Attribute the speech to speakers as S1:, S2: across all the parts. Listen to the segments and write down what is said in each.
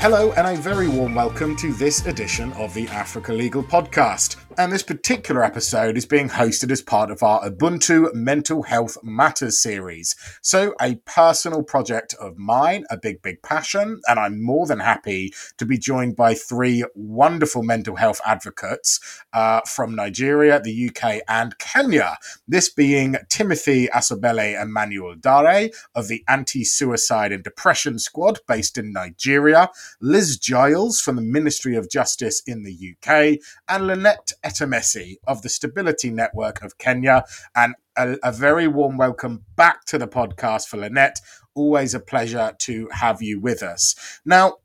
S1: Hello, and a very warm welcome to this edition of the Africa Legal Podcast. And this particular episode is being hosted as part of our Ubuntu Mental Health Matters series. So, a personal project of mine, a big, big passion, and I'm more than happy to be joined by three wonderful mental health advocates uh, from Nigeria, the UK, and Kenya. This being Timothy Asobele Emmanuel Dare of the Anti Suicide and Depression Squad based in Nigeria. Liz Giles from the Ministry of Justice in the UK, and Lynette Etemesi of the Stability Network of Kenya. And a, a very warm welcome back to the podcast for Lynette. Always a pleasure to have you with us. Now,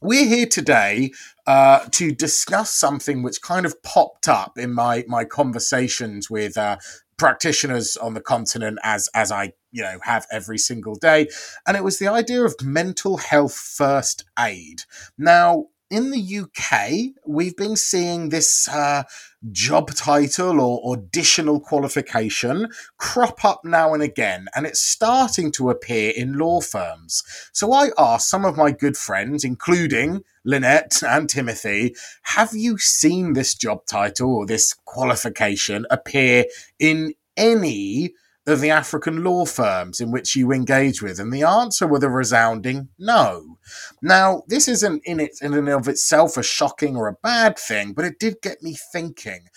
S1: we're here today uh, to discuss something which kind of popped up in my my conversations with uh, practitioners on the continent as as I you know have every single day. And it was the idea of mental health first aid. Now in the UK, we've been seeing this uh, job title or additional qualification crop up now and again, and it's starting to appear in law firms. So I asked some of my good friends, including Lynette and Timothy, have you seen this job title or this qualification appear in any of the African law firms in which you engage with? And the answer was a resounding no. Now, this isn't in it in and of itself a shocking or a bad thing, but it did get me thinking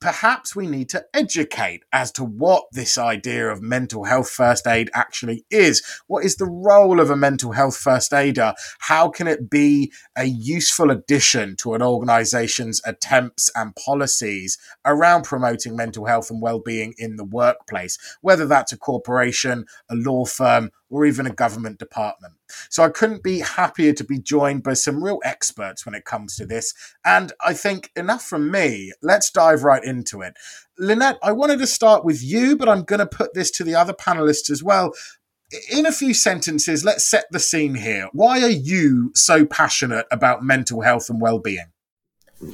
S1: perhaps we need to educate as to what this idea of mental health first aid actually is. What is the role of a mental health first aider? How can it be a useful addition to an organization's attempts and policies around promoting mental health and well-being in the workplace, whether that's a corporation, a law firm, or even a government department. So I couldn't be happier to be joined by some real experts when it comes to this. And I think enough from me. Let's dive right into it. Lynette, I wanted to start with you, but I'm going to put this to the other panelists as well. In a few sentences, let's set the scene here. Why are you so passionate about mental health and well-being?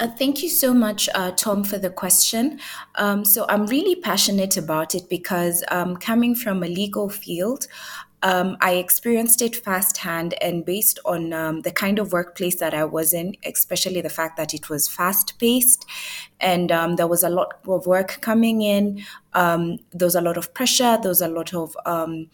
S2: Uh, thank you so much, uh, Tom, for the question. Um, so, I'm really passionate about it because um, coming from a legal field, um, I experienced it firsthand, and based on um, the kind of workplace that I was in, especially the fact that it was fast paced and um, there was a lot of work coming in, um, there was a lot of pressure, there was a lot of um,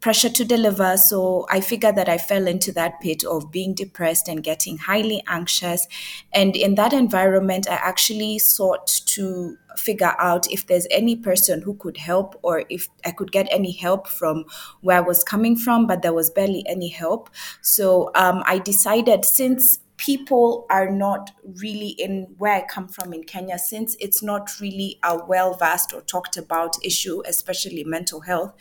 S2: pressure to deliver. So I figured that I fell into that pit of being depressed and getting highly anxious. And in that environment, I actually sought to figure out if there's any person who could help or if I could get any help from where I was coming from, but there was barely any help. So um, I decided since people are not really in where I come from in Kenya, since it's not really a well versed or talked about issue, especially mental health,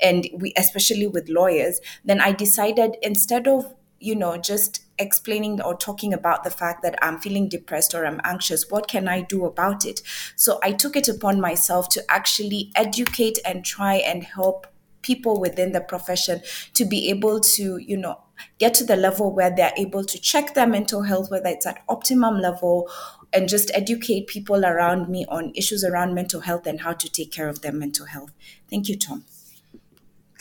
S2: and we especially with lawyers, then I decided instead of you know just explaining or talking about the fact that I'm feeling depressed or I'm anxious, what can I do about it? So I took it upon myself to actually educate and try and help people within the profession to be able to, you know, get to the level where they're able to check their mental health, whether it's at optimum level, and just educate people around me on issues around mental health and how to take care of their mental health. Thank you, Tom.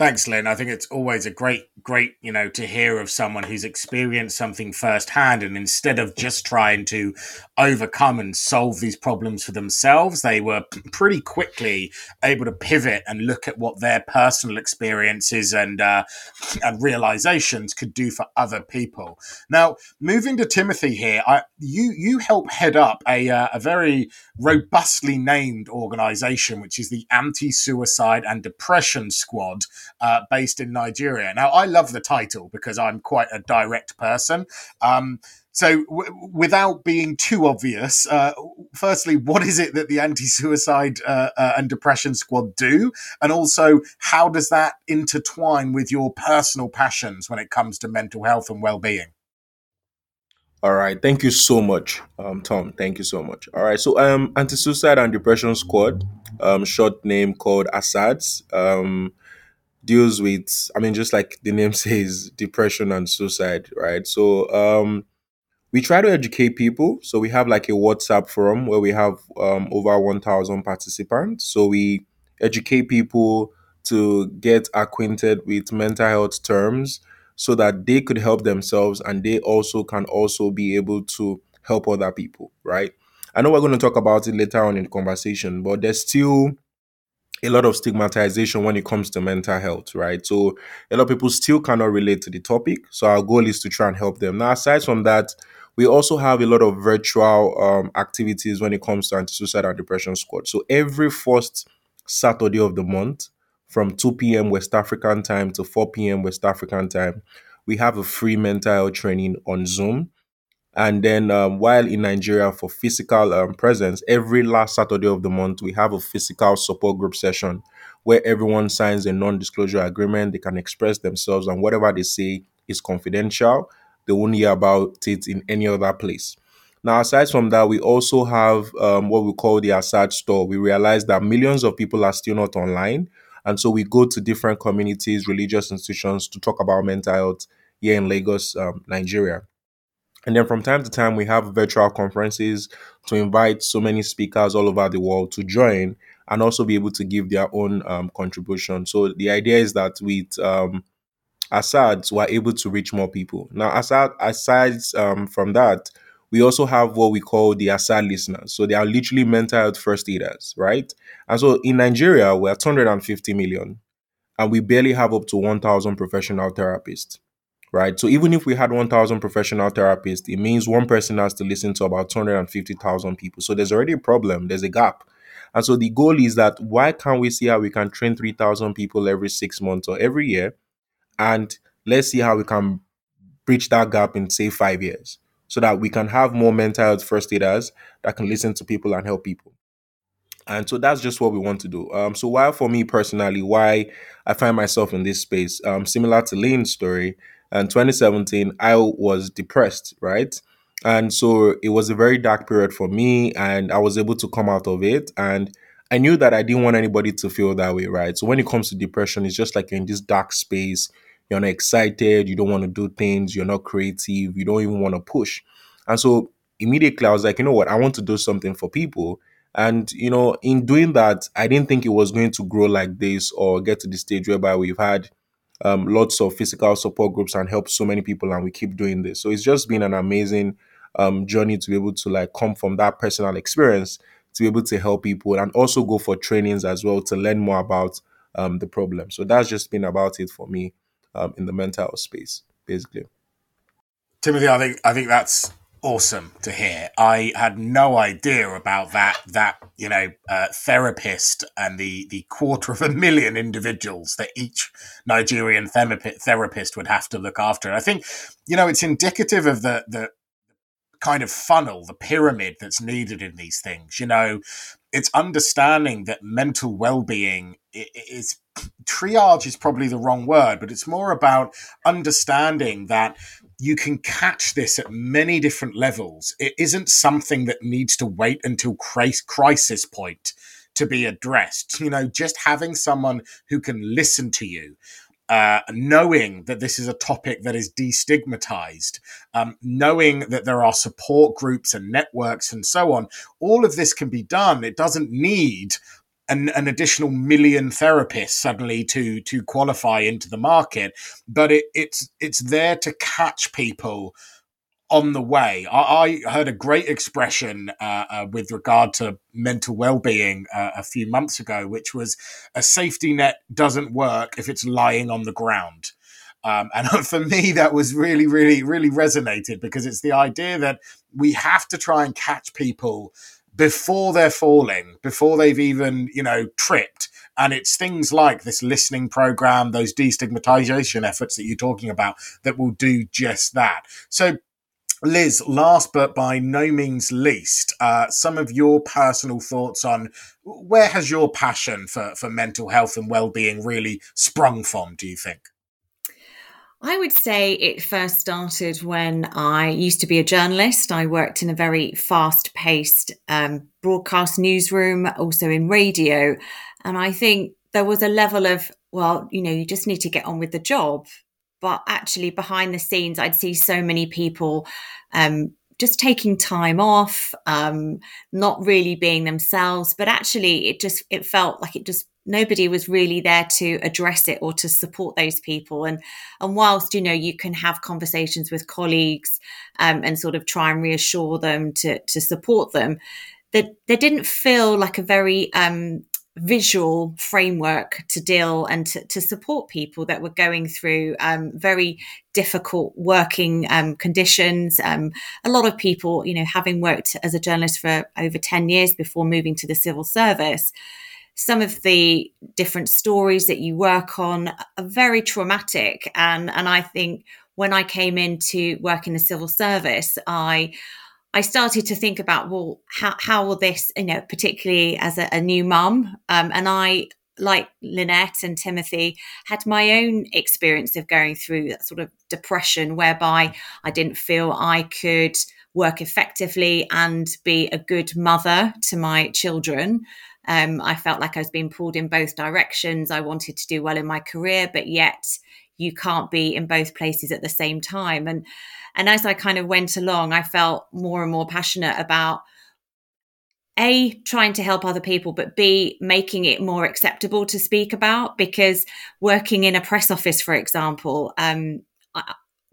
S1: Thanks, Lynn. I think it's always a great, great, you know, to hear of someone who's experienced something firsthand. And instead of just trying to overcome and solve these problems for themselves, they were pretty quickly able to pivot and look at what their personal experiences and uh, and realizations could do for other people. Now, moving to Timothy here, I, you you help head up a uh, a very robustly named organization, which is the Anti Suicide and Depression Squad uh, based in Nigeria. Now, I love the title because I'm quite a direct person. Um, so, w- without being too obvious, uh, firstly, what is it that the Anti Suicide uh, uh, and Depression Squad do? And also, how does that intertwine with your personal passions when it comes to mental health and well being?
S3: All right, thank you so much, um, Tom. Thank you so much. All right, so um, Anti Suicide and Depression Squad, um, short name called ASADS. Um, deals with i mean just like the name says depression and suicide right? So um we try to educate people. So we have like a whatsapp forum where we have um, over 1000 participants. So we educate people to get acquainted with mental health terms so that they could help themselves and they also can also be able to help other people, right? I know we're going to talk about it later on in the conversation, but there's still a lot of stigmatization when it comes to mental health, right? So a lot of people still cannot relate to the topic. So our goal is to try and help them. Now, aside from that, we also have a lot of virtual um, activities when it comes to anti-suicide and depression squad. So every first Saturday of the month, from 2 p.m. West African time to 4 p.m. West African time, we have a free mental health training on Zoom. And then um, while in Nigeria for physical um, presence, every last Saturday of the month, we have a physical support group session where everyone signs a non disclosure agreement. They can express themselves, and whatever they say is confidential. They won't hear about it in any other place. Now, aside from that, we also have um, what we call the Assad store. We realize that millions of people are still not online. And so we go to different communities, religious institutions to talk about mental health here in Lagos, um, Nigeria. And then from time to time, we have virtual conferences to invite so many speakers all over the world to join and also be able to give their own um, contribution. So the idea is that with um, ASADS, we're able to reach more people. Now, aside, aside um, from that, we also have what we call the Assad listeners. So they are literally mental health first aiders, right? And so in Nigeria, we're 250 million and we barely have up to 1,000 professional therapists right? So even if we had 1,000 professional therapists, it means one person has to listen to about 250,000 people. So there's already a problem, there's a gap. And so the goal is that why can't we see how we can train 3,000 people every six months or every year? And let's see how we can bridge that gap in, say, five years so that we can have more mental health first aiders that can listen to people and help people. And so that's just what we want to do. Um, so while for me personally, why I find myself in this space, um, similar to Lane's story, and 2017, I was depressed, right? And so it was a very dark period for me, and I was able to come out of it. And I knew that I didn't want anybody to feel that way, right? So when it comes to depression, it's just like you're in this dark space. You're not excited. You don't want to do things. You're not creative. You don't even want to push. And so immediately I was like, you know what? I want to do something for people. And, you know, in doing that, I didn't think it was going to grow like this or get to the stage whereby we've had um, lots of physical support groups and help so many people and we keep doing this. So it's just been an amazing um, journey to be able to like come from that personal experience to be able to help people and also go for trainings as well to learn more about um, the problem. So that's just been about it for me um, in the mental space basically.
S1: Timothy i think i think that's awesome to hear. I had no idea about that. That you know, uh, therapist and the the quarter of a million individuals that each Nigerian therapist would have to look after. I think, you know, it's indicative of the the kind of funnel, the pyramid that's needed in these things. You know, it's understanding that mental well-being is triage is probably the wrong word, but it's more about understanding that you can catch this at many different levels. It isn't something that needs to wait until crisis point to be addressed. You know, just having someone who can listen to you, uh, knowing that this is a topic that is destigmatized, um, knowing that there are support groups and networks and so on, all of this can be done. It doesn't need an, an additional million therapists suddenly to to qualify into the market, but it, it's it's there to catch people on the way. I, I heard a great expression uh, uh, with regard to mental well-being uh, a few months ago, which was a safety net doesn't work if it's lying on the ground. Um, and for me, that was really, really, really resonated because it's the idea that we have to try and catch people before they're falling, before they've even, you know, tripped. And it's things like this listening program, those destigmatization efforts that you're talking about that will do just that. So, Liz, last but by no means least, uh, some of your personal thoughts on where has your passion for, for mental health and well-being really sprung from, do you think?
S4: I would say it first started when I used to be a journalist. I worked in a very fast paced um, broadcast newsroom, also in radio. And I think there was a level of, well, you know, you just need to get on with the job. But actually, behind the scenes, I'd see so many people um, just taking time off, um, not really being themselves. But actually, it just it felt like it just nobody was really there to address it or to support those people and and whilst you know you can have conversations with colleagues um, and sort of try and reassure them to to support them that they didn't feel like a very um, visual framework to deal and to, to, support people that were going through um, very difficult working um, conditions. Um, a lot of people, you know, having worked as a journalist for over 10 years before moving to the civil service, some of the different stories that you work on are very traumatic. And, and I think when I came into work in the civil service, I I started to think about, well, how, how will this, you know, particularly as a, a new mum, um, and I, like Lynette and Timothy, had my own experience of going through that sort of depression whereby I didn't feel I could work effectively and be a good mother to my children. Um, I felt like I was being pulled in both directions. I wanted to do well in my career, but yet you can't be in both places at the same time. And and as I kind of went along, I felt more and more passionate about a trying to help other people but b making it more acceptable to speak about because working in a press office for example um,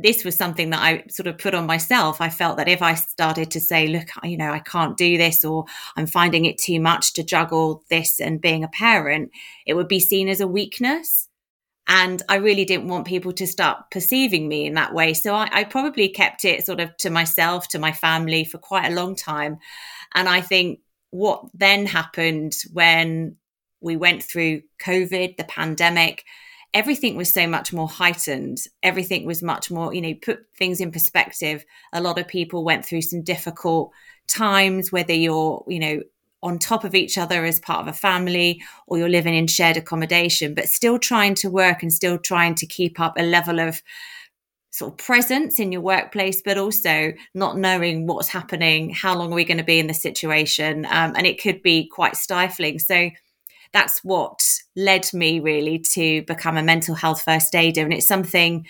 S4: this was something that I sort of put on myself. I felt that if I started to say, look, you know, I can't do this, or I'm finding it too much to juggle this and being a parent, it would be seen as a weakness. And I really didn't want people to start perceiving me in that way. So I, I, probably kept it sort of to myself, to my family for quite a long time. And I think what then happened when we went through COVID, the pandemic, everything was so much more heightened. Everything was much more, you know, put things in perspective. A lot of people went through some difficult times, whether you're, you know, on top of each other as part of a family or you're living in shared accommodation, but still trying to work and still trying to keep up a level of sort of presence in your workplace, but also not knowing what's happening, how long are we going to be in the situation? Um, and it could be quite stifling. So that's what led me really to become a mental health first aider. And it's something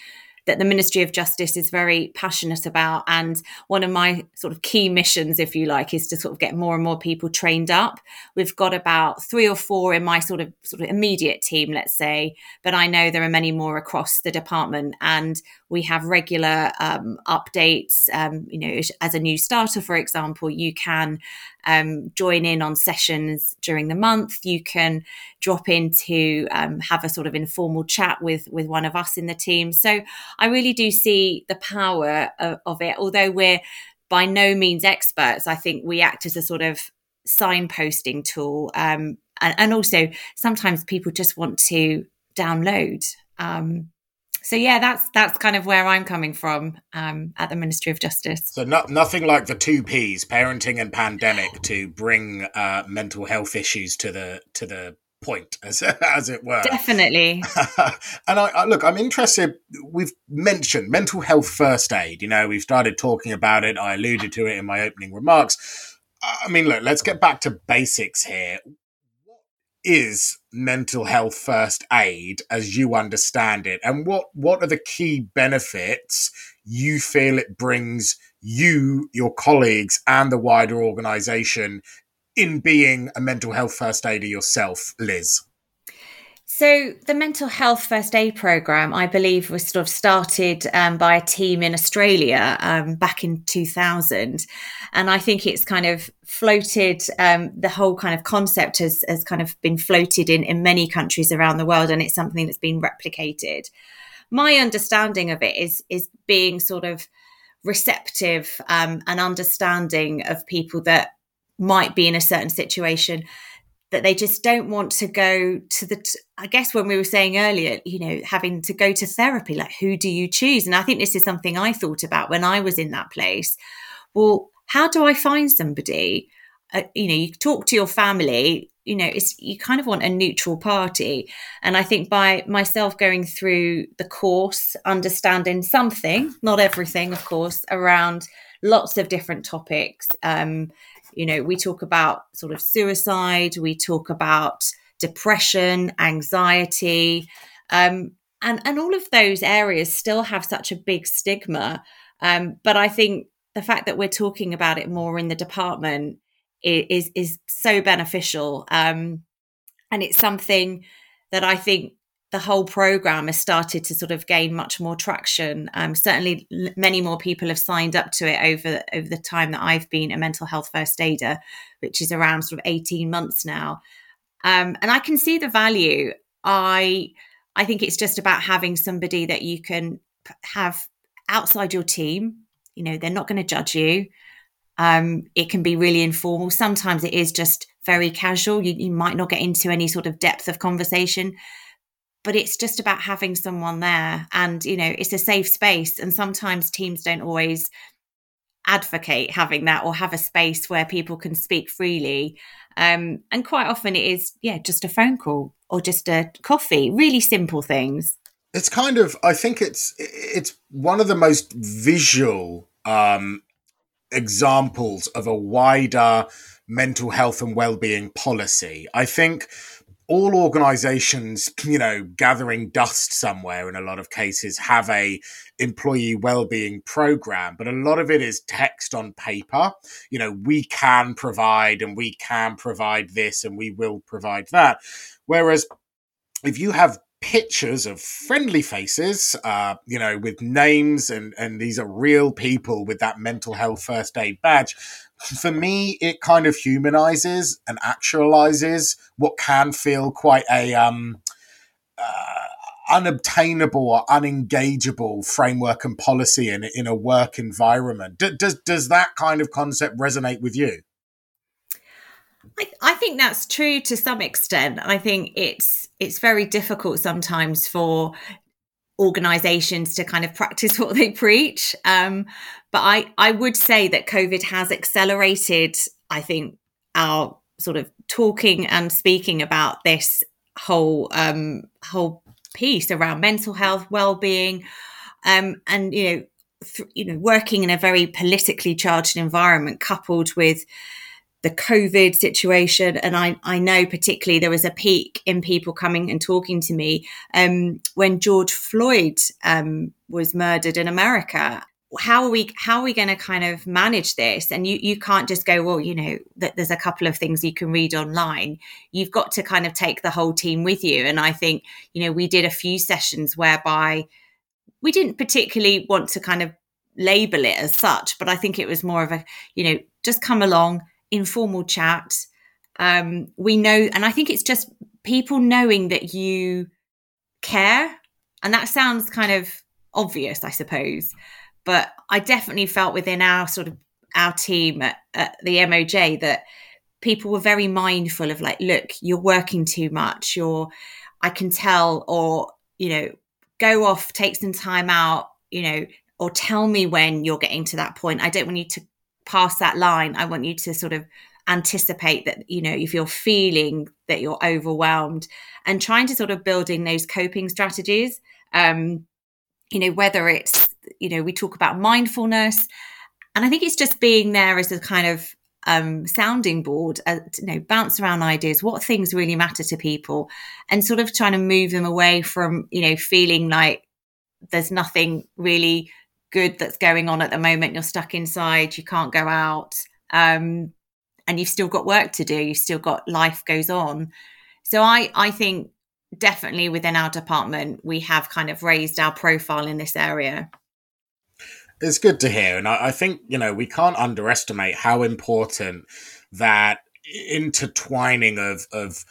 S4: that the Ministry of Justice is very passionate about. And one of my sort of key missions, if you like, is to sort of get more and more people trained up. We've got about three or four in my sort of sort of immediate team, let's say, but I know there are many more across the department. And we have regular um, updates. Um, you know, as a new starter, for example, you can um, join in on sessions during the month. You can drop in to um, have a sort of informal chat with with one of us in the team. So I really do see the power of, of it. Although we're by no means experts, I think we act as a sort of signposting tool. Um, and, and, also sometimes people just want to download. Um, so yeah, that's that's kind of where I'm coming from um, at the Ministry of Justice.
S1: So no, nothing like the two P's, parenting and pandemic, to bring uh, mental health issues to the to the point, as as it were.
S4: Definitely.
S1: and I, I, look, I'm interested. We've mentioned mental health first aid. You know, we've started talking about it. I alluded to it in my opening remarks. I mean, look, let's get back to basics here is mental health first aid as you understand it and what what are the key benefits you feel it brings you your colleagues and the wider organization in being a mental health first aider yourself liz
S4: so, the mental health first aid program, I believe, was sort of started um, by a team in Australia um, back in 2000. And I think it's kind of floated, um, the whole kind of concept has, has kind of been floated in, in many countries around the world, and it's something that's been replicated. My understanding of it is, is being sort of receptive um, and understanding of people that might be in a certain situation that they just don't want to go to the t- i guess when we were saying earlier you know having to go to therapy like who do you choose? And i think this is something i thought about when i was in that place. Well how do i find somebody? Uh, you know you talk to your family you know it's you kind of want a neutral party. And i think by myself going through the course understanding something not everything of course around lots of different topics um, you know, we talk about sort of suicide, we talk about depression, anxiety, um, and and all of those areas still have such a big stigma. Um, but I think the fact that we're talking about it more in the department is is so beneficial. Um, And it's something that I think the whole program has started to sort of gain much more traction. Um, certainly, many more people have signed up to it over over the time that I've been a mental health first aider, which is around sort of eighteen months now. Um, and I can see the value. I I think it's just about having somebody that you can have outside your team. You know, they're not going to judge you. Um, it can be really informal. Sometimes it is just very casual. You, you might not get into any sort of depth of conversation, but it's just about having someone there. And, you know, it's a safe space. And sometimes teams don't always advocate having that or have a space where people can speak freely. Um, and quite often it is, yeah, just a phone call or just a coffee, really simple things.
S1: It's kind of, I think it's it's one of the most visual um, examples of a wider mental health and well-being policy. I think all organizations, you know, gathering dust somewhere in a lot of cases have a employee well-being program, but a lot of it is text on paper. You know, we can provide and we can provide this and we will provide that. Whereas if you have pictures of friendly faces, uh, you know, with names and and these are real people with that mental health first aid badge. For me, it kind of humanizes and actualizes what can feel quite a um, uh, unobtainable or unengageable framework and policy in in a work environment. D- does does that kind of concept resonate with you?
S4: I, I think that's true to some extent. I think it's it's very difficult sometimes for organizations to kind of practice what they preach. Um, but I, I would say that COVID has accelerated, I think, our sort of talking and speaking about this whole um, whole piece around mental health, well-being, um, and you know, th- you know, working in a very politically charged environment, coupled with the COVID situation. And I, I know particularly there was a peak in people coming and talking to me um, when George Floyd um, was murdered in America. How are we? How are we going to kind of manage this? And you, you can't just go, well, you know, that there's a couple of things you can read online. You've got to kind of take the whole team with you. And I think, you know, we did a few sessions whereby we didn't particularly want to kind of label it as such, but I think it was more of a, you know, just come along, informal chat. Um, we know, and I think it's just people knowing that you care. And that sounds kind of obvious, I suppose. But I definitely felt within our sort of our team at, at the MOJ that people were very mindful of like, look, you're working too much, you're I can tell, or, you know, go off, take some time out, you know, or tell me when you're getting to that point. I don't want you to pass that line, I want you to sort of anticipate that, you know, if you're feeling that you're overwhelmed and trying to sort of building those coping strategies. Um, you know, whether it's, you know, we talk about mindfulness. And I think it's just being there as a kind of um, sounding board, uh, you know, bounce around ideas, what things really matter to people, and sort of trying to move them away from, you know, feeling like there's nothing really good that's going on at the moment. You're stuck inside, you can't go out, um, and you've still got work to do. You've still got life goes on. So I, I think definitely within our department, we have kind of raised our profile in this area.
S1: It's good to hear, and I, I think you know we can't underestimate how important that intertwining of of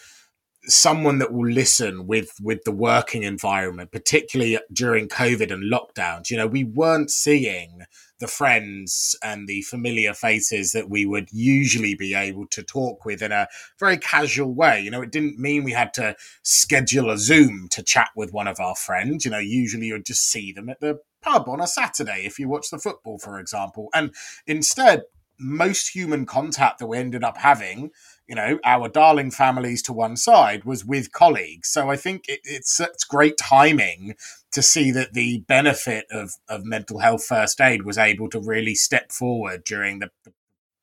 S1: someone that will listen with with the working environment particularly during covid and lockdowns. You know we weren't seeing the friends and the familiar faces that we would usually be able to talk with in a very casual way. You know it didn't mean we had to schedule a zoom to chat with one of our friends. You know usually you'd just see them at the pub on a saturday if you watch the football for example and instead most human contact that we ended up having you know, our darling families to one side was with colleagues. So I think it, it's it's great timing to see that the benefit of of mental health first aid was able to really step forward during the,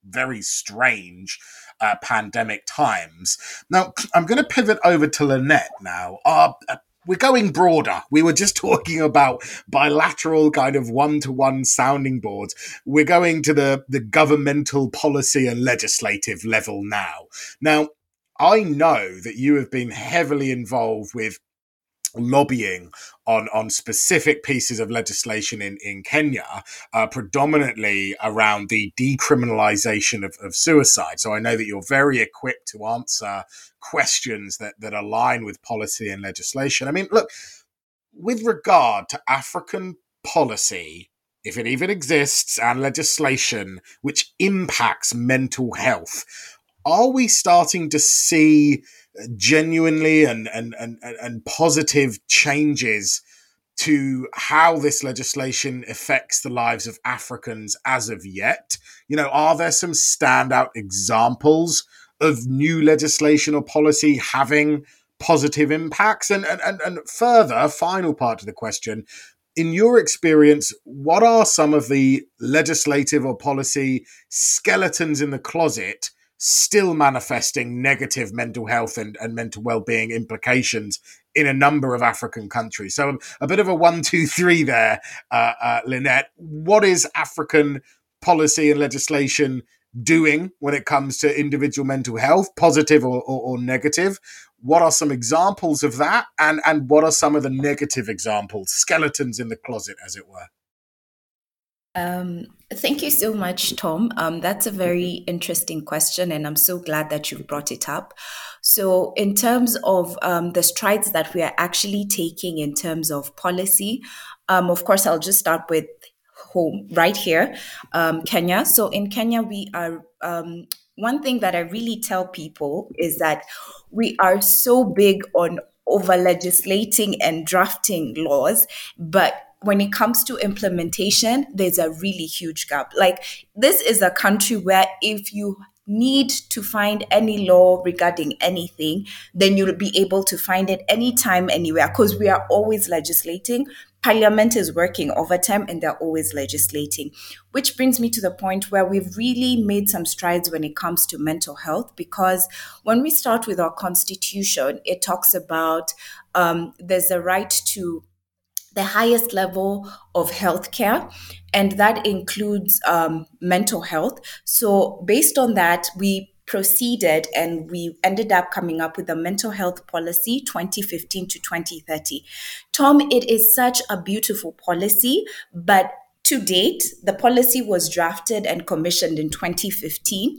S1: very strange uh, pandemic times. Now, I'm going to pivot over to Lynette now. Our we're going broader. We were just talking about bilateral kind of one-to-one sounding boards. We're going to the, the governmental policy and legislative level now. Now, I know that you have been heavily involved with lobbying on on specific pieces of legislation in in Kenya, uh, predominantly around the decriminalization of, of suicide. So I know that you're very equipped to answer questions that that align with policy and legislation. I mean, look, with regard to African policy. If it even exists, and legislation which impacts mental health, are we starting to see genuinely and, and, and, and positive changes to how this legislation affects the lives of Africans as of yet? You know, are there some standout examples of new legislation or policy having positive impacts? And, and, and, and further, final part of the question, in your experience, what are some of the legislative or policy skeletons in the closet still manifesting negative mental health and, and mental well-being implications in a number of African countries. So a bit of a one, two, three there, uh, uh, Lynette. What is African policy and legislation doing when it comes to individual mental health, positive or, or, or negative? What are some examples of that, and and what are some of the negative examples, skeletons in the closet, as it were?
S2: Um, thank you so much, Tom. Um, that's a very interesting question, and I'm so glad that you've brought it up. So, in terms of um, the strides that we are actually taking in terms of policy, um, of course, I'll just start with home right here, um, Kenya. So, in Kenya, we are um, one thing that I really tell people is that we are so big on over legislating and drafting laws, but when it comes to implementation, there's a really huge gap. Like, this is a country where if you need to find any law regarding anything, then you'll be able to find it anytime, anywhere, because we are always legislating. Parliament is working overtime and they're always legislating. Which brings me to the point where we've really made some strides when it comes to mental health, because when we start with our constitution, it talks about um, there's a right to the highest level of healthcare, and that includes um, mental health. So, based on that, we proceeded and we ended up coming up with a mental health policy 2015 to 2030. Tom, it is such a beautiful policy, but to date, the policy was drafted and commissioned in 2015,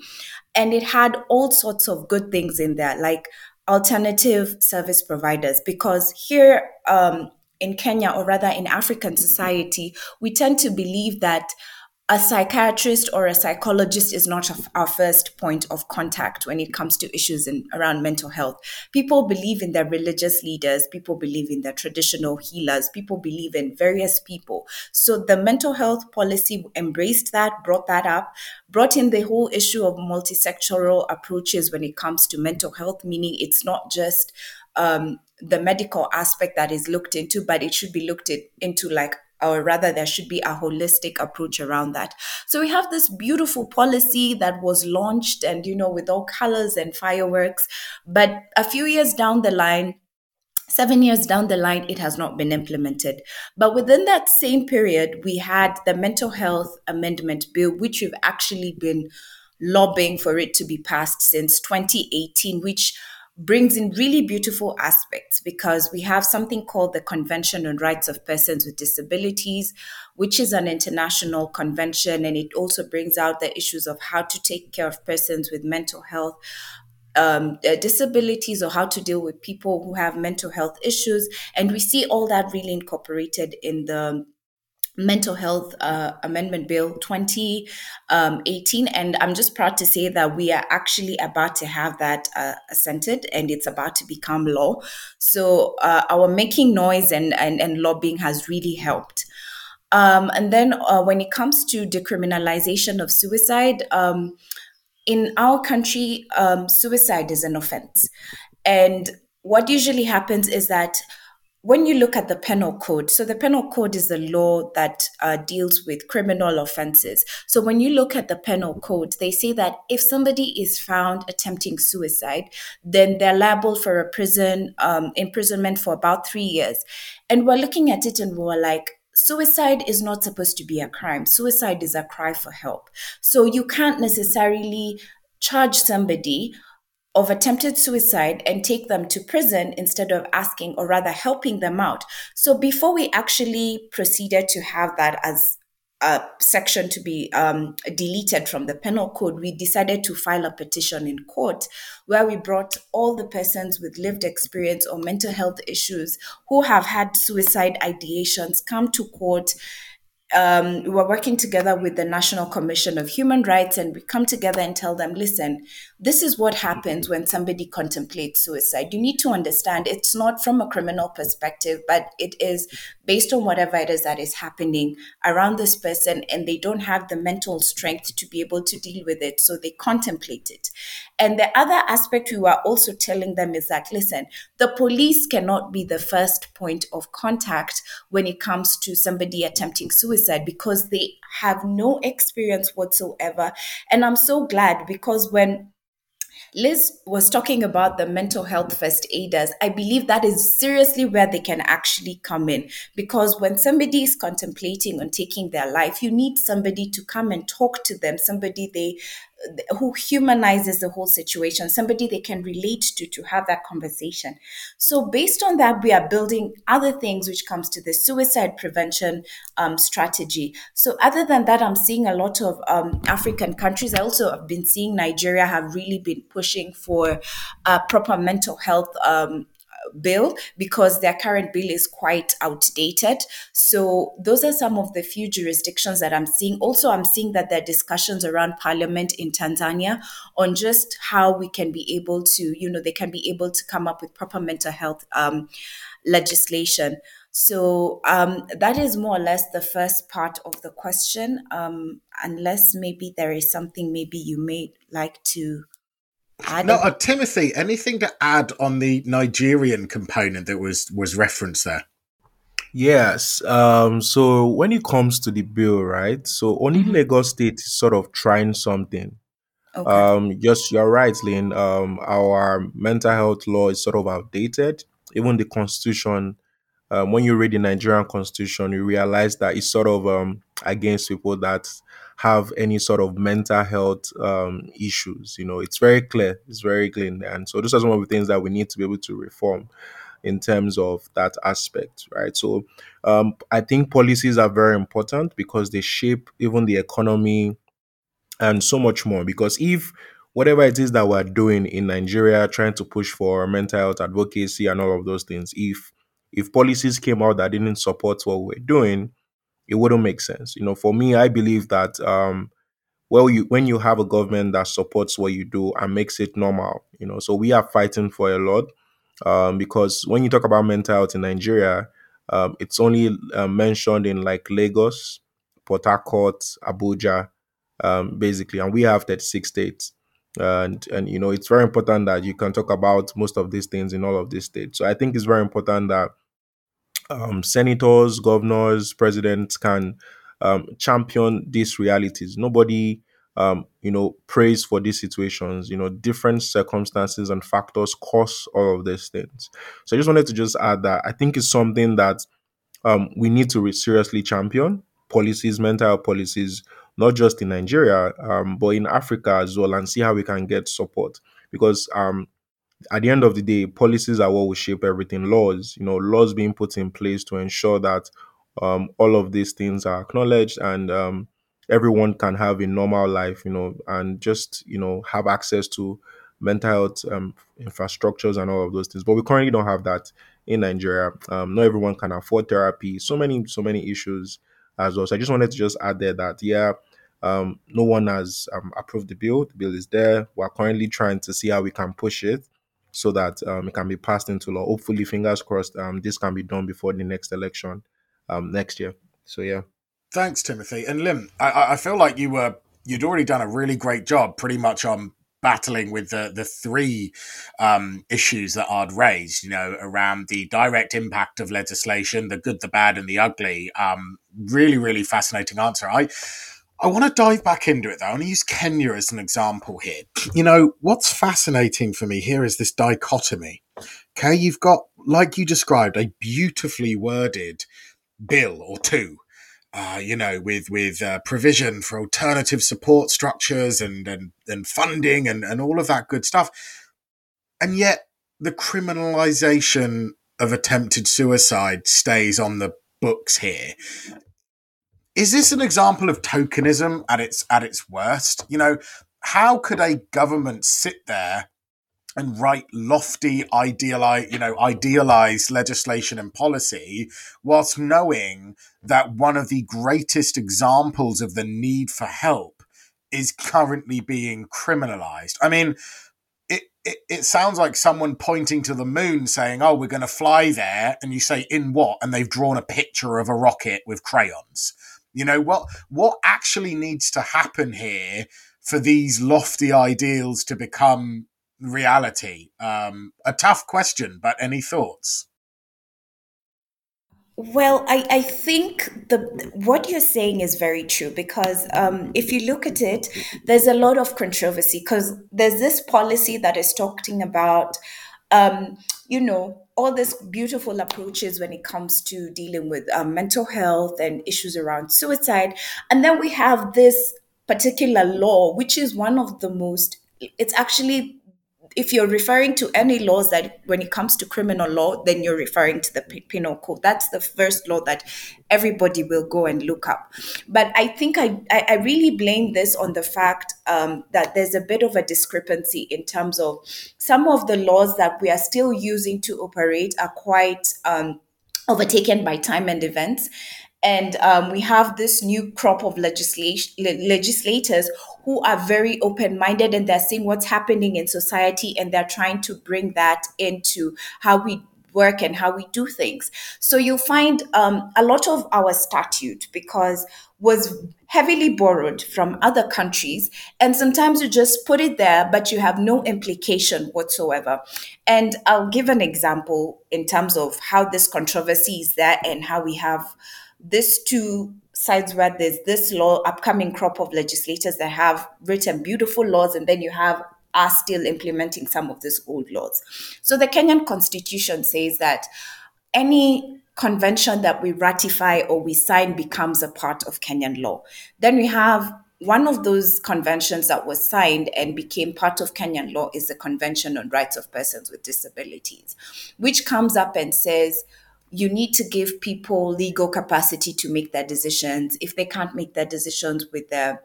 S2: and it had all sorts of good things in there, like alternative service providers, because here, um, in Kenya, or rather in African society, we tend to believe that a psychiatrist or a psychologist is not our first point of contact when it comes to issues in, around mental health. People believe in their religious leaders, people believe in their traditional healers, people believe in various people. So the mental health policy embraced that, brought that up, brought in the whole issue of multisectoral approaches when it comes to mental health, meaning it's not just um, the medical aspect that is looked into, but it should be looked into like or rather there should be a holistic approach around that so we have this beautiful policy that was launched and you know with all colors and fireworks but a few years down the line Seven years down the line, it has not been implemented. But within that same period, we had the Mental Health Amendment Bill, which we've actually been lobbying for it to be passed since 2018, which brings in really beautiful aspects because we have something called the Convention on Rights of Persons with Disabilities, which is an international convention, and it also brings out the issues of how to take care of persons with mental health. Um, uh, disabilities or how to deal with people who have mental health issues. And we see all that really incorporated in the mental health uh, amendment bill 2018 um, and i'm just proud to say that we are actually about to have that uh, assented and it's about to become law. So uh, our making noise and, and, and lobbying has really helped. Um, and then uh, when it comes to decriminalization of suicide um, in our country um, suicide is an offense. And what usually happens is that when you look at the penal code, so the penal code is the law that uh, deals with criminal offenses. So when you look at the penal code, they say that if somebody is found attempting suicide, then they're liable for a prison um, imprisonment for about three years. And we're looking at it and we're like, suicide is not supposed to be a crime. Suicide is a cry for help. So you can't necessarily charge somebody of attempted suicide and take them to prison instead of asking or rather helping them out. So before we actually proceeded to have that as a section to be um, deleted from the penal code, we decided to file a petition in court where we brought all the persons with lived experience or mental health issues who have had suicide ideations come to court um, we're working together with the National Commission of Human Rights, and we come together and tell them, listen, this is what happens when somebody contemplates suicide. You need to understand it's not from a criminal perspective, but it is based on whatever it is that is happening around this person, and they don't have the mental strength to be able to deal with it. So they contemplate it. And the other aspect we were also telling them is that, listen, the police cannot be the first point of contact when it comes to somebody attempting suicide because they have no experience whatsoever. And I'm so glad because when Liz was talking about the mental health first aiders. I believe that is seriously where they can actually come in because when somebody is contemplating on taking their life, you need somebody to come and talk to them, somebody they who humanizes the whole situation, somebody they can relate to to have that conversation. So based on that, we are building other things which comes to the suicide prevention um, strategy. So other than that, I'm seeing a lot of um, African countries. I also have been seeing Nigeria have really been pushing for uh, proper mental health um, bill because their current bill is quite outdated. So those are some of the few jurisdictions that I'm seeing. Also, I'm seeing that there are discussions around parliament in Tanzania on just how we can be able to, you know, they can be able to come up with proper mental health um, legislation. So um, that is more or less the first part of the question. Um, unless maybe there is something maybe you may like to
S1: no, uh, Timothy, anything to add on the Nigerian component that was was referenced there?
S3: Yes. Um, so when it comes to the bill, right? So only mm-hmm. Lagos State is sort of trying something. Okay. Um, yes, you're right, Lynn. Um, our mental health law is sort of outdated. Even the constitution, um, when you read the Nigerian constitution, you realize that it's sort of um, against people that have any sort of mental health um, issues. You know, it's very clear, it's very clean. And so, those are some of the things that we need to be able to reform in terms of that aspect, right? So, um, I think policies are very important because they shape even the economy and so much more. Because if whatever it is that we're doing in Nigeria, trying to push for mental health advocacy and all of those things, if if policies came out that didn't support what we're doing, it wouldn't make sense. You know, for me, I believe that um, well, you when you have a government that supports what you do and makes it normal, you know, so we are fighting for a lot um, because when you talk about mental health in Nigeria, um, it's only uh, mentioned in like Lagos, Port Harcourt, Abuja, um, basically, and we have 36 states. And and you know it's very important that you can talk about most of these things in all of these states. So I think it's very important that um, senators, governors, presidents can um, champion these realities. Nobody, um, you know, prays for these situations. You know, different circumstances and factors cause all of these things. So I just wanted to just add that I think it's something that um, we need to seriously champion policies, mental policies, not just in Nigeria, um, but in Africa as well, and see how we can get support. Because um, at the end of the day, policies are what will shape everything. Laws, you know, laws being put in place to ensure that um, all of these things are acknowledged and um, everyone can have a normal life, you know, and just you know have access to mental health um, infrastructures and all of those things. But we currently don't have that in Nigeria. Um, not everyone can afford therapy. So many, so many issues as well. So I just wanted to just add there that yeah, um, no one has um, approved the bill. The bill is there. We're currently trying to see how we can push it so that um, it can be passed into law. Hopefully, fingers crossed, um, this can be done before the next election um, next year. So yeah.
S1: Thanks, Timothy and Lynn. I, I feel like you were you'd already done a really great job, pretty much on battling with the the three um, issues that I'd raised. You know, around the direct impact of legislation, the good, the bad, and the ugly. Um, really, really fascinating answer. I I want to dive back into it though. I want to use Kenya as an example here. You know, what's fascinating for me here is this dichotomy. Okay, you've got, like you described, a beautifully worded bill or two. Uh, you know, with with uh, provision for alternative support structures and and, and funding and, and all of that good stuff. and yet the criminalization of attempted suicide stays on the books here. Is this an example of tokenism at its at its worst? You know, how could a government sit there and write lofty idealize you know idealized legislation and policy whilst knowing that one of the greatest examples of the need for help is currently being criminalized? I mean it, it, it sounds like someone pointing to the moon saying oh we're going to fly there and you say in what? and they've drawn a picture of a rocket with crayons you know what what actually needs to happen here for these lofty ideals to become reality? Um, a tough question, but any thoughts?
S2: Well, I, I think the what you're saying is very true because um, if you look at it, there's a lot of controversy because there's this policy that is talking about, um, you know, all these beautiful approaches when it comes to dealing with um, mental health and issues around suicide, and then we have this particular law, which is one of the most. It's actually if you're referring to any laws that when it comes to criminal law, then you're referring to the penal code. That's the first law that everybody will go and look up. But I think I, I really blame this on the fact um, that there's a bit of a discrepancy in terms of some of the laws that we are still using to operate are quite um, overtaken by time and events. And um, we have this new crop of legislation, legislators who are very open minded and they're seeing what's happening in society and they're trying to bring that into how we work and how we do things. So you'll find um, a lot of our statute because was heavily borrowed from other countries and sometimes you just put it there but you have no implication whatsoever and i'll give an example in terms of how this controversy is there and how we have these two sides where there's this law, upcoming crop of legislators that have written beautiful laws, and then you have are still implementing some of these old laws. So the Kenyan constitution says that any convention that we ratify or we sign becomes a part of Kenyan law. Then we have one of those conventions that was signed and became part of Kenyan law is the Convention on Rights of Persons with Disabilities, which comes up and says you need to give people legal capacity to make their decisions. If they can't make their decisions with their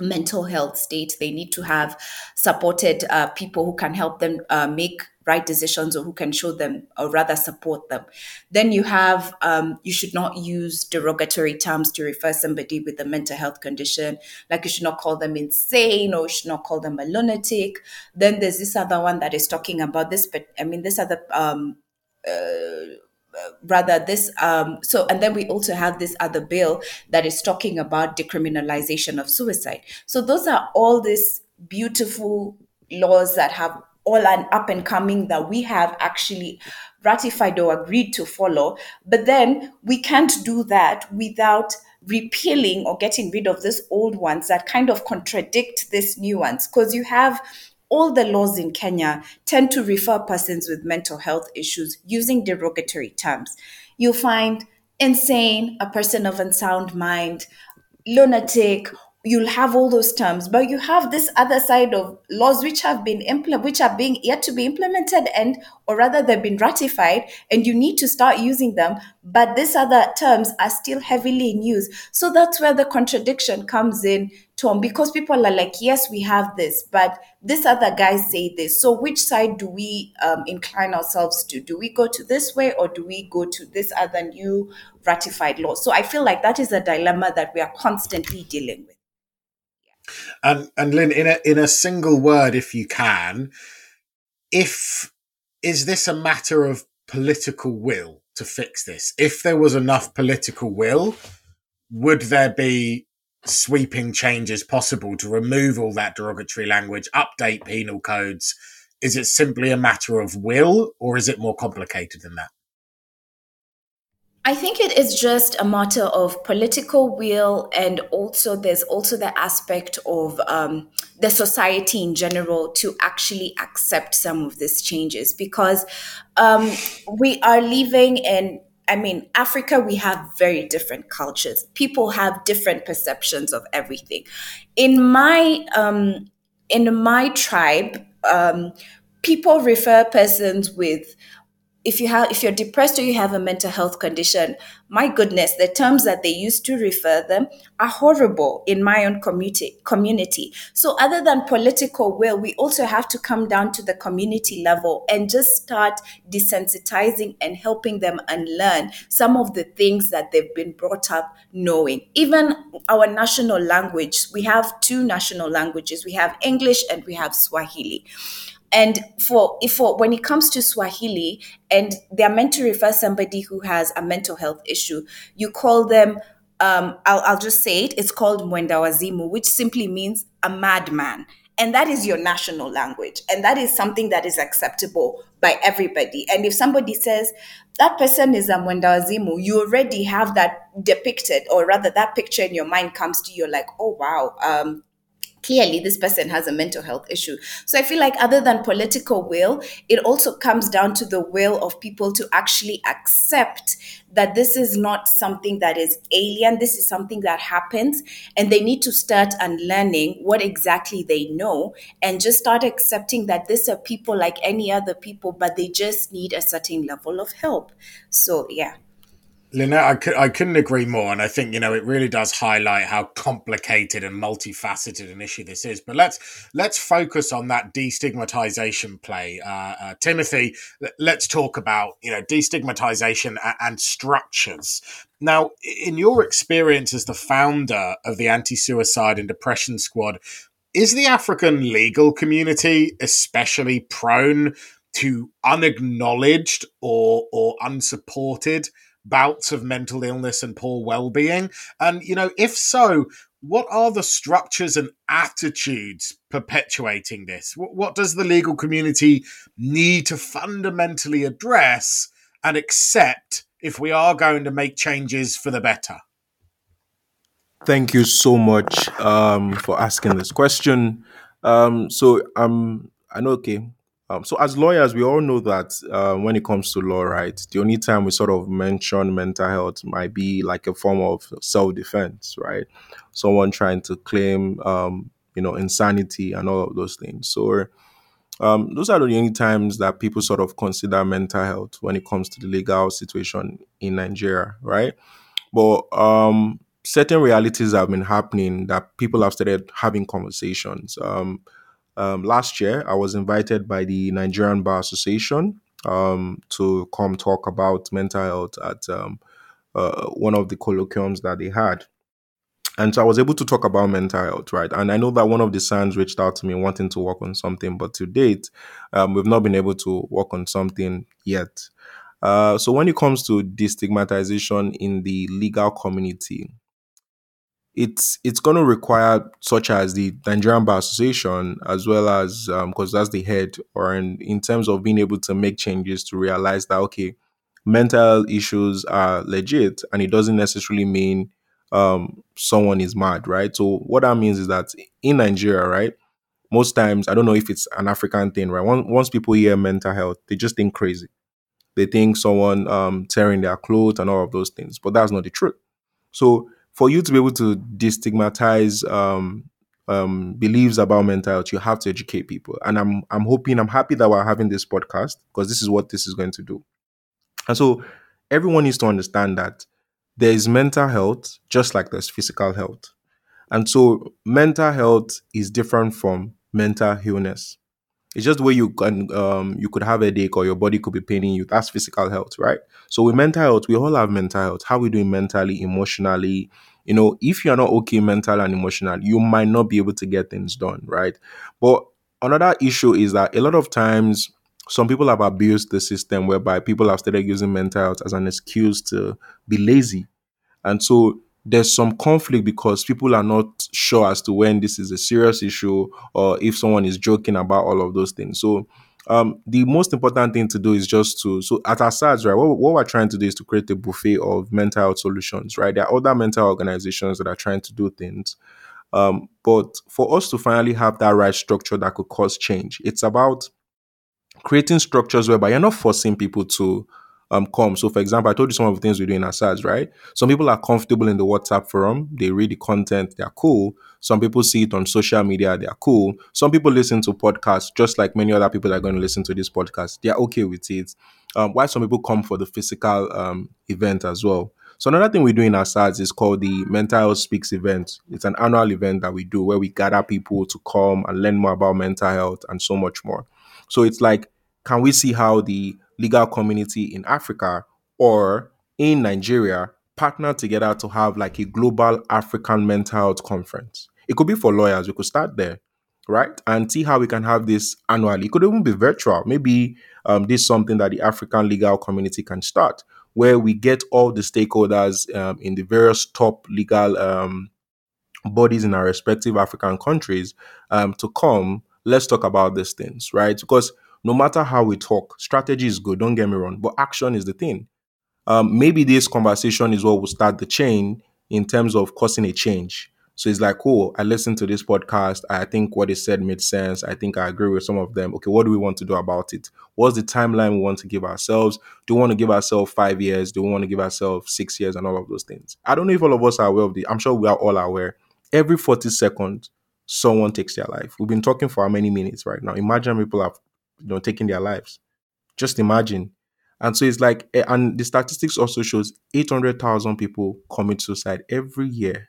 S2: mental health state, they need to have supported uh, people who can help them uh, make right decisions or who can show them or rather support them. Then you have, um, you should not use derogatory terms to refer somebody with a mental health condition. Like you should not call them insane or you should not call them a lunatic. Then there's this other one that is talking about this, but I mean, this other, um, uh, rather this um, so and then we also have this other bill that is talking about decriminalization of suicide. So those are all these beautiful laws that have all an up and coming that we have actually ratified or agreed to follow. But then we can't do that without repealing or getting rid of these old ones that kind of contradict this new ones. Because you have all the laws in Kenya tend to refer persons with mental health issues using derogatory terms. You'll find insane, a person of unsound mind, lunatic, you'll have all those terms but you have this other side of laws which have been implemented which are being yet to be implemented and or rather they've been ratified and you need to start using them but these other terms are still heavily in use. So that's where the contradiction comes in tom because people are like yes we have this but this other guys say this. So which side do we um, incline ourselves to? Do we go to this way or do we go to this other new ratified law? So i feel like that is a dilemma that we are constantly dealing with
S1: and and Lynn, in a in a single word, if you can, if is this a matter of political will to fix this? If there was enough political will, would there be sweeping changes possible to remove all that derogatory language, update penal codes? Is it simply a matter of will, or is it more complicated than that?
S2: I think it is just a matter of political will, and also there's also the aspect of um, the society in general to actually accept some of these changes because um, we are living in I mean, Africa, we have very different cultures. People have different perceptions of everything. In my um, in my tribe, um, people refer persons with if you have if you're depressed or you have a mental health condition my goodness the terms that they use to refer them are horrible in my own community community. So other than political will we also have to come down to the community level and just start desensitizing and helping them unlearn some of the things that they've been brought up knowing. Even our national language we have two national languages. We have english and we have swahili and for for when it comes to Swahili and they're meant to refer somebody who has a mental health issue, you call them um, I'll, I'll just say it, it's called Mwendawazimu, which simply means a madman. And that is your national language. And that is something that is acceptable by everybody. And if somebody says that person is a Mwendawazimu, you already have that depicted, or rather that picture in your mind comes to you like, oh wow, um, clearly this person has a mental health issue. So I feel like other than political will, it also comes down to the will of people to actually accept that this is not something that is alien. This is something that happens, and they need to start unlearning what exactly they know and just start accepting that these are people like any other people, but they just need a certain level of help. So, yeah.
S1: Lynette, I, could, I couldn't agree more. And I think, you know, it really does highlight how complicated and multifaceted an issue this is. But let's let's focus on that destigmatization play. Uh, uh, Timothy, let's talk about, you know, destigmatization and, and structures. Now, in your experience as the founder of the Anti Suicide and Depression Squad, is the African legal community especially prone to unacknowledged or, or unsupported bouts of mental illness and poor well-being. And you know if so what are the structures and attitudes perpetuating this? What, does the legal community need to fundamentally address and accept if we are going to make changes for the better?
S3: Thank you so much um, for asking this question. Um, so um, I know, okay, um, so as lawyers, we all know that uh, when it comes to law, right, the only time we sort of mention mental health might be like a form of self-defense, right? Someone trying to claim, um, you know, insanity and all of those things. So um, those are the only times that people sort of consider mental health when it comes to the legal situation in Nigeria, right? But um, certain realities have been happening that people have started having conversations. Um, um, last year, I was invited by the Nigerian Bar Association um, to come talk about mental health at um, uh, one of the colloquiums that they had. And so I was able to talk about mental health, right? And I know that one of the SANs reached out to me wanting to work on something, but to date, um, we've not been able to work on something yet. Uh, so when it comes to destigmatization in the legal community, it's it's going to require such as the Nigerian Bar Association as well as because um, that's the head or in, in terms of being able to make changes to realize that okay mental issues are legit and it doesn't necessarily mean um, someone is mad right? So what that means is that in Nigeria right most times I don't know if it's an African thing right? Once, once people hear mental health they just think crazy. They think someone um, tearing their clothes and all of those things but that's not the truth. So for you to be able to destigmatize um, um, beliefs about mental health, you have to educate people. And I'm I'm hoping, I'm happy that we're having this podcast because this is what this is going to do. And so everyone needs to understand that there is mental health just like there's physical health. And so mental health is different from mental illness. It's just the way you can um, you could have a headache or your body could be paining you. That's physical health, right? So with mental health, we all have mental health. How we doing mentally, emotionally? You know, if you're not okay mentally and emotionally, you might not be able to get things done, right? But another issue is that a lot of times some people have abused the system whereby people have started using mental health as an excuse to be lazy. And so there's some conflict because people are not sure as to when this is a serious issue or if someone is joking about all of those things. So um, the most important thing to do is just to so at ASADS, right? What, what we're trying to do is to create a buffet of mental health solutions, right? There are other mental organizations that are trying to do things. Um, but for us to finally have that right structure that could cause change, it's about creating structures whereby you're not forcing people to um, come. So, for example, I told you some of the things we do in ASADS, right? Some people are comfortable in the WhatsApp forum. They read the content. They're cool. Some people see it on social media. They're cool. Some people listen to podcasts, just like many other people are going to listen to this podcast. They're okay with it. Um, why some people come for the physical um, event as well. So another thing we do in ASADS is called the Mental Health Speaks event. It's an annual event that we do where we gather people to come and learn more about mental health and so much more. So it's like, can we see how the legal community in Africa or in Nigeria partner together to have like a global African mental health conference? It could be for lawyers. We could start there right? And see how we can have this annually. It could even be virtual. Maybe um, this is something that the African legal community can start, where we get all the stakeholders um, in the various top legal um, bodies in our respective African countries um, to come. Let's talk about these things, right? Because no matter how we talk, strategy is good, don't get me wrong, but action is the thing. Um, maybe this conversation is what will start the chain in terms of causing a change so it's like, oh, I listened to this podcast. I think what they said made sense. I think I agree with some of them. Okay, what do we want to do about it? What's the timeline we want to give ourselves? Do we want to give ourselves five years? Do we want to give ourselves six years and all of those things? I don't know if all of us are aware of the, I'm sure we are all aware. Every 40 seconds, someone takes their life. We've been talking for how many minutes right now? Imagine people have you know taking their lives. Just imagine. And so it's like, eh, and the statistics also shows 800,000 people commit suicide every year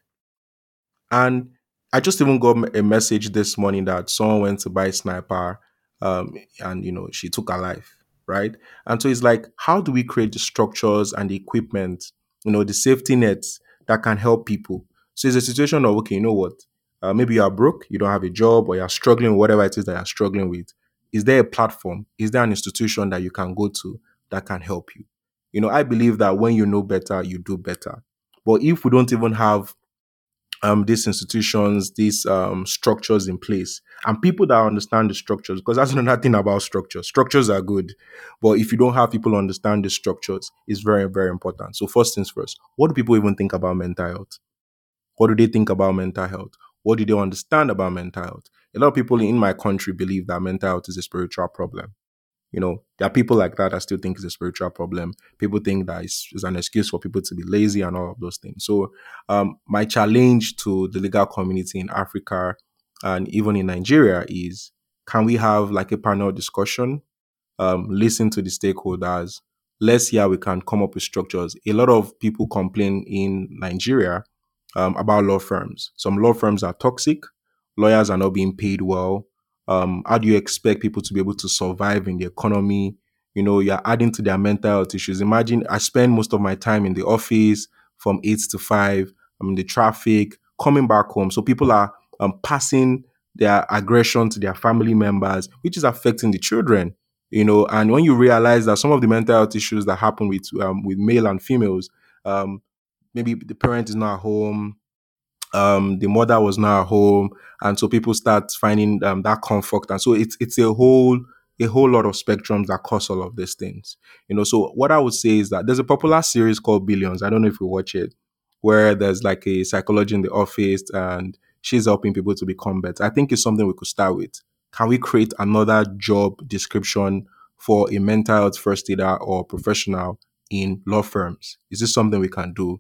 S3: and I just even got a message this morning that someone went to buy a sniper, um, and you know she took her life, right? And so it's like, how do we create the structures and the equipment, you know, the safety nets that can help people? So it's a situation of okay, you know what? Uh, maybe you are broke, you don't have a job, or you're struggling whatever it is that you're struggling with. Is there a platform? Is there an institution that you can go to that can help you? You know, I believe that when you know better, you do better. But if we don't even have um, these institutions, these um, structures in place, and people that understand the structures. Because that's another thing about structures. Structures are good, but if you don't have people understand the structures, it's very, very important. So first things first, what do people even think about mental health? What do they think about mental health? What do they understand about mental health? A lot of people in my country believe that mental health is a spiritual problem. You know, there are people like that that still think it's a spiritual problem. People think that it's, it's an excuse for people to be lazy and all of those things. So, um, my challenge to the legal community in Africa and even in Nigeria is can we have like a panel discussion, um, listen to the stakeholders, let's see how we can come up with structures. A lot of people complain in Nigeria um, about law firms. Some law firms are toxic, lawyers are not being paid well, um, how do you expect people to be able to survive in the economy? You know, you're adding to their mental health issues. Imagine I spend most of my time in the office from eight to five. I'm in the traffic, coming back home. So people are um, passing their aggression to their family members, which is affecting the children. You know, and when you realize that some of the mental health issues that happen with um, with male and females, um, maybe the parent is not home, um, the mother was not at home, and so people start finding um, that comfort, and so it's it's a whole a whole lot of spectrums that cause all of these things. You know, so what I would say is that there's a popular series called Billions. I don't know if you watch it, where there's like a psychology in the office, and she's helping people to become better. I think it's something we could start with. Can we create another job description for a mental health first aider or professional in law firms? Is this something we can do?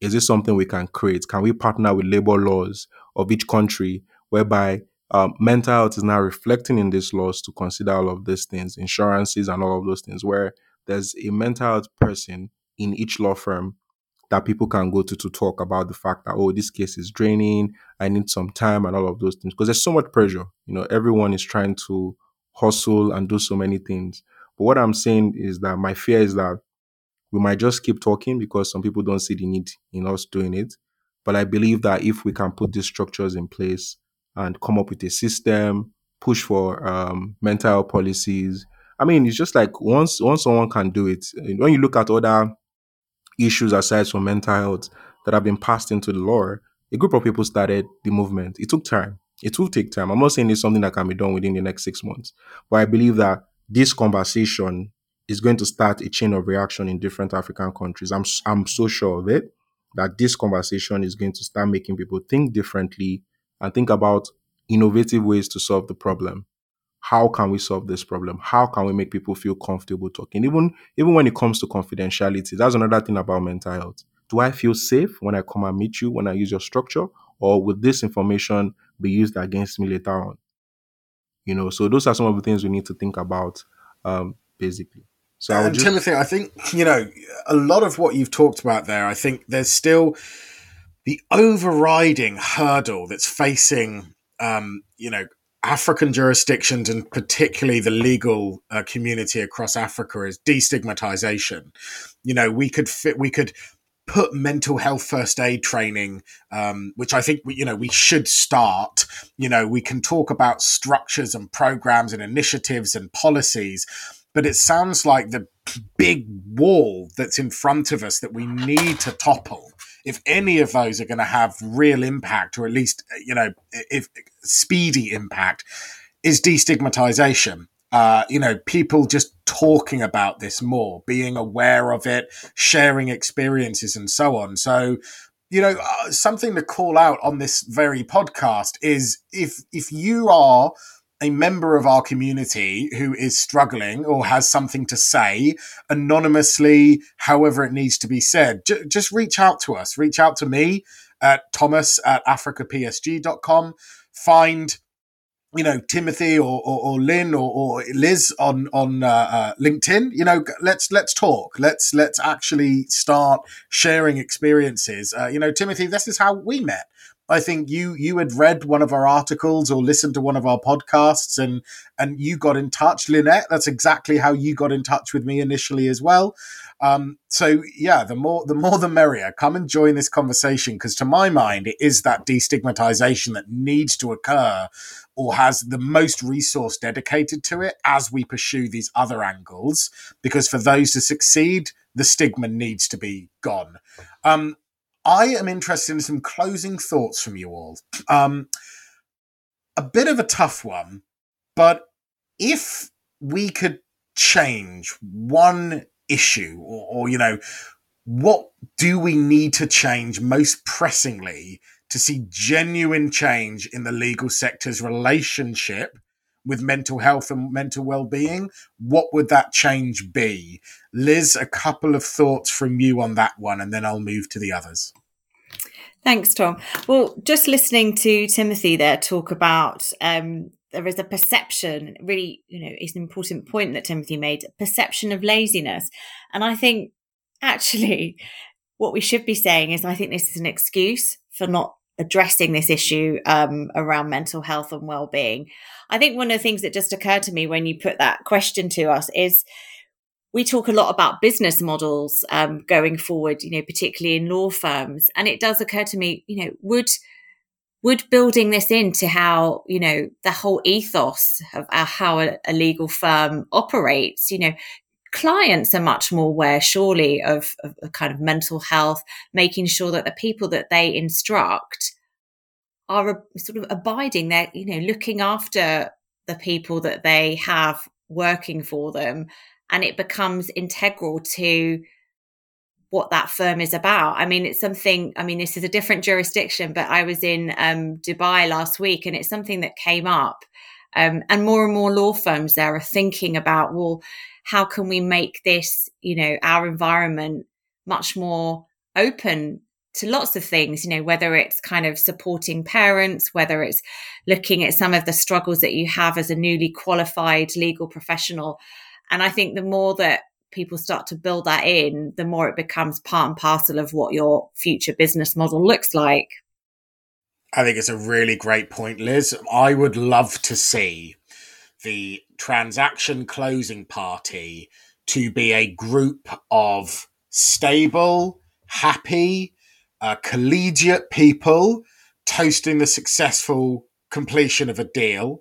S3: Is this something we can create? Can we partner with labor laws of each country whereby um, mental health is now reflecting in these laws to consider all of these things, insurances and all of those things, where there's a mental health person in each law firm that people can go to to talk about the fact that oh this case is draining i need some time and all of those things because there's so much pressure you know everyone is trying to hustle and do so many things but what i'm saying is that my fear is that we might just keep talking because some people don't see the need in us doing it. But I believe that if we can put these structures in place and come up with a system, push for um, mental health policies. I mean, it's just like once once someone can do it. When you look at other issues aside from mental health that have been passed into the law, a group of people started the movement. It took time. It will take time. I'm not saying it's something that can be done within the next six months, but I believe that this conversation is going to start a chain of reaction in different African countries. I'm I'm so sure of it that this conversation is going to start making people think differently and think about innovative ways to solve the problem. how can we solve this problem? How can we make people feel comfortable talking? Even even when it comes to confidentiality, that's another thing about mental health. Do I feel safe when I come and meet you when I use your structure, or will this information be used against me later on? You know, so those are some of the things we need to think about, um, basically. So,
S1: and
S3: just...
S1: Timothy, I think you know a lot of what you've talked about there. I think there's still the overriding hurdle that's facing, um, you know, African jurisdictions and particularly the legal uh, community across Africa is destigmatization. You know, we could fit, we could put mental health first aid training, um, which I think we, you know we should start. You know, we can talk about structures and programs and initiatives and policies, but it sounds like the big wall that's in front of us that we need to topple if any of those are going to have real impact, or at least you know, if speedy impact, is destigmatization. Uh, you know, people just talking about this more, being aware of it, sharing experiences, and so on. So, you know, uh, something to call out on this very podcast is if if you are a member of our community who is struggling or has something to say anonymously, however it needs to be said, j- just reach out to us. Reach out to me at thomas at africapsg.com. Find you know Timothy or, or, or Lynn or, or, Liz on on uh, uh, LinkedIn. You know, let's let's talk. Let's let's actually start sharing experiences. Uh, you know, Timothy, this is how we met. I think you you had read one of our articles or listened to one of our podcasts and and you got in touch, Lynette. That's exactly how you got in touch with me initially as well. Um, so yeah, the more the more the merrier. Come and join this conversation because to my mind, it is that destigmatization that needs to occur or has the most resource dedicated to it as we pursue these other angles. Because for those to succeed, the stigma needs to be gone. Um, I am interested in some closing thoughts from you all. Um, a bit of a tough one, but if we could change one issue, or, or you know, what do we need to change most pressingly to see genuine change in the legal sector's relationship with mental health and mental well-being what would that change be? Liz a couple of thoughts from you on that one and then i'll move to the others.
S4: Thanks tom. Well just listening to timothy there talk about um, there is a perception really you know it's an important point that timothy made perception of laziness. And i think actually what we should be saying is i think this is an excuse for not addressing this issue um, around mental health and well-being. I think one of the things that just occurred to me when you put that question to us is we talk a lot about business models um, going forward you know particularly in law firms. And it does occur to me you know would would building this into how you know the whole ethos of uh, how a, a legal firm operates you know clients are much more aware, surely, of, of, kind of mental health, making sure that the people that they instruct are sort of abiding there, you know, looking after the people that they have working for them. And it becomes integral to what that firm is about. I mean, it's something, I mean, this is a different jurisdiction, but I was in um, Dubai last week and it's something that came up. Um, and more and more law firms there are thinking about, well, how can we make this, you know, our environment much more open to lots of things, you know, whether it's kind of supporting parents, whether it's looking at some of the struggles that you have as a newly qualified legal professional. And I think the more that people start to build that in, the more it becomes part and parcel of what your future business model looks like.
S1: I think it's a really great point, Liz. I would love to see the transaction closing party to be a group of stable, happy, uh, collegiate people toasting the successful completion of a deal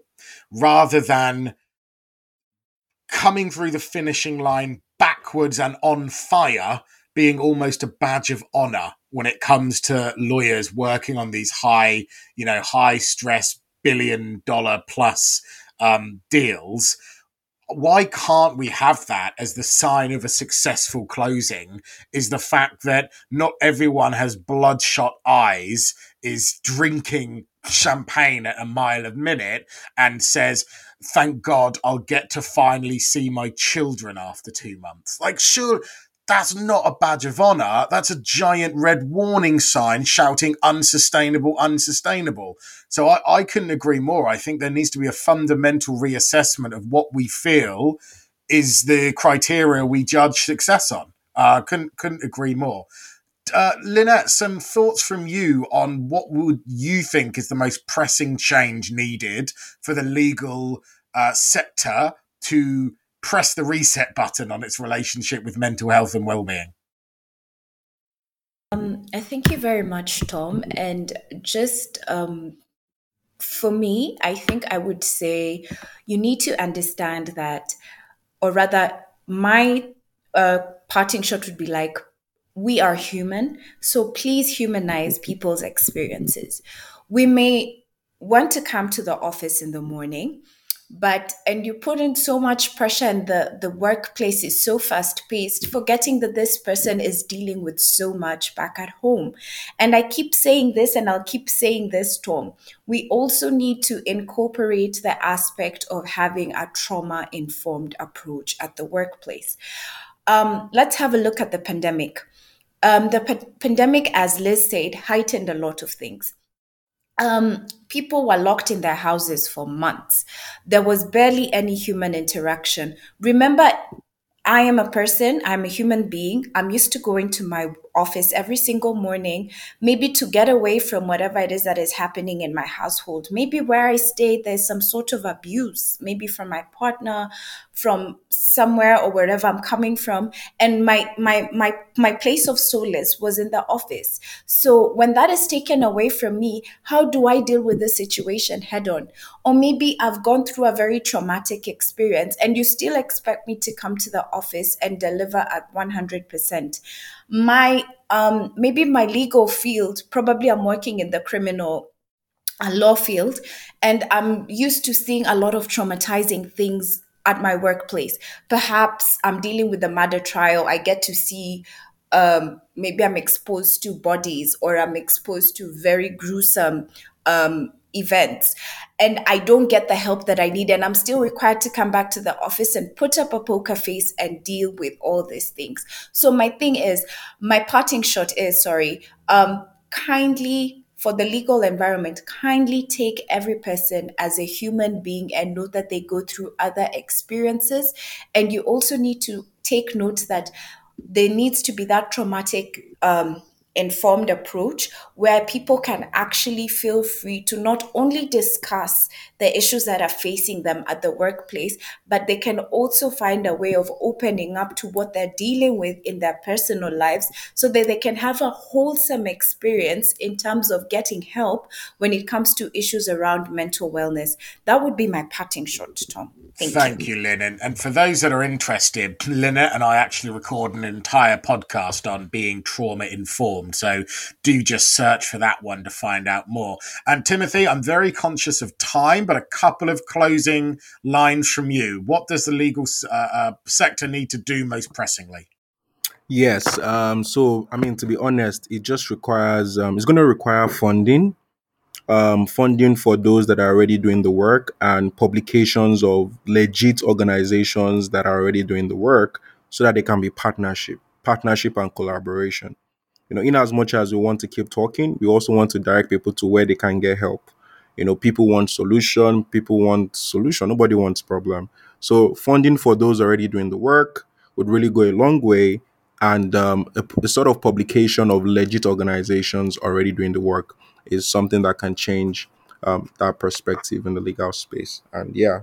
S1: rather than coming through the finishing line backwards and on fire being almost a badge of honor when it comes to lawyers working on these high, you know, high stress billion dollar plus um, deals. Why can't we have that as the sign of a successful closing? Is the fact that not everyone has bloodshot eyes, is drinking champagne at a mile a minute, and says, thank God I'll get to finally see my children after two months. Like, sure, that's not a badge of honor. That's a giant red warning sign shouting unsustainable, unsustainable. So I, I couldn't agree more. I think there needs to be a fundamental reassessment of what we feel is the criteria we judge success on. Uh, couldn't couldn't agree more. Uh, Lynette, some thoughts from you on what would you think is the most pressing change needed for the legal uh, sector to press the reset button on its relationship with mental health and well-being?
S2: Um, thank you very much, Tom. And just um, for me, I think I would say you need to understand that, or rather, my uh, parting shot would be like, we are human, so please humanize people's experiences. We may want to come to the office in the morning but and you put in so much pressure and the the workplace is so fast paced forgetting that this person is dealing with so much back at home. And i keep saying this and i'll keep saying this tom we also need to incorporate the aspect of having a trauma informed approach at the workplace. Um, let's have a look at the pandemic. Um, the p- pandemic as liz said heightened a lot of things um, people were locked in their houses for months. There was barely any human interaction. Remember, I am a person, I'm a human being. I'm used to going to my office every single morning, maybe to get away from whatever it is that is happening in my household. Maybe where I stay, there's some sort of abuse, maybe from my partner, from somewhere or wherever I'm coming from. And my my my my place of solace was in the office. So when that is taken away from me, how do I deal with the situation head on? Or maybe I've gone through a very traumatic experience and you still expect me to come to the office and deliver at 100% my um, maybe my legal field probably i'm working in the criminal uh, law field and i'm used to seeing a lot of traumatizing things at my workplace. Perhaps i'm dealing with a murder trial i get to see um, maybe i'm exposed to bodies or i'm exposed to very gruesome um, events and I don't get the help that I need. And I'm still required to come back to the office and put up a poker face and deal with all these things. So my thing is, my parting shot is sorry, um, kindly for the legal environment, kindly take every person as a human being and know that they go through other experiences. And you also need to take note that there needs to be that traumatic um, informed approach where people can actually feel free to not only discuss the issues that are facing them at the workplace, but they can also find a way of opening up to what they're dealing with in their personal lives so that they can have a wholesome experience in terms of getting help when it comes to issues around mental wellness. That would be my parting shot, Tom.
S1: Thank, Thank you. you, Lynn. And, and for those that are interested, Lynette and I actually record an entire podcast on being trauma informed. So do just search for that one to find out more. And Timothy, I'm very conscious of time, but a couple of closing lines from you. What does the legal uh, uh, sector need to do most pressingly?
S3: Yes. Um, so, I mean, to be honest, it just requires, um, it's going to require funding um, funding for those that are already doing the work and publications of legit organizations that are already doing the work so that they can be partnership partnership and collaboration you know in as much as we want to keep talking we also want to direct people to where they can get help you know people want solution people want solution nobody wants problem so funding for those already doing the work would really go a long way and um, a, a sort of publication of legit organizations already doing the work is something that can change um, that perspective in the legal space. And yeah.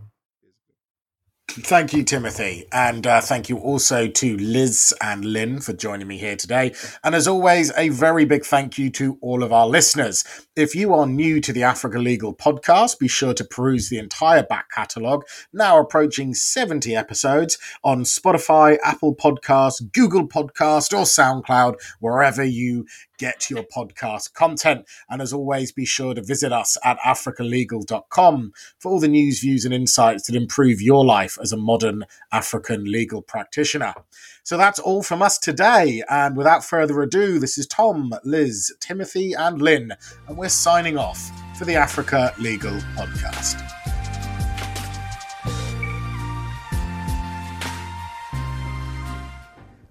S1: Thank you, Timothy. And uh, thank you also to Liz and Lynn for joining me here today. And as always, a very big thank you to all of our listeners. If you are new to the Africa Legal podcast, be sure to peruse the entire back catalogue, now approaching 70 episodes on Spotify, Apple Podcasts, Google Podcast, or SoundCloud, wherever you get your podcast content. And as always, be sure to visit us at africalegal.com for all the news, views, and insights that improve your life as a modern African legal practitioner. So that's all from us today. And without further ado, this is Tom, Liz, Timothy, and Lynn, and we're signing off for the Africa Legal Podcast.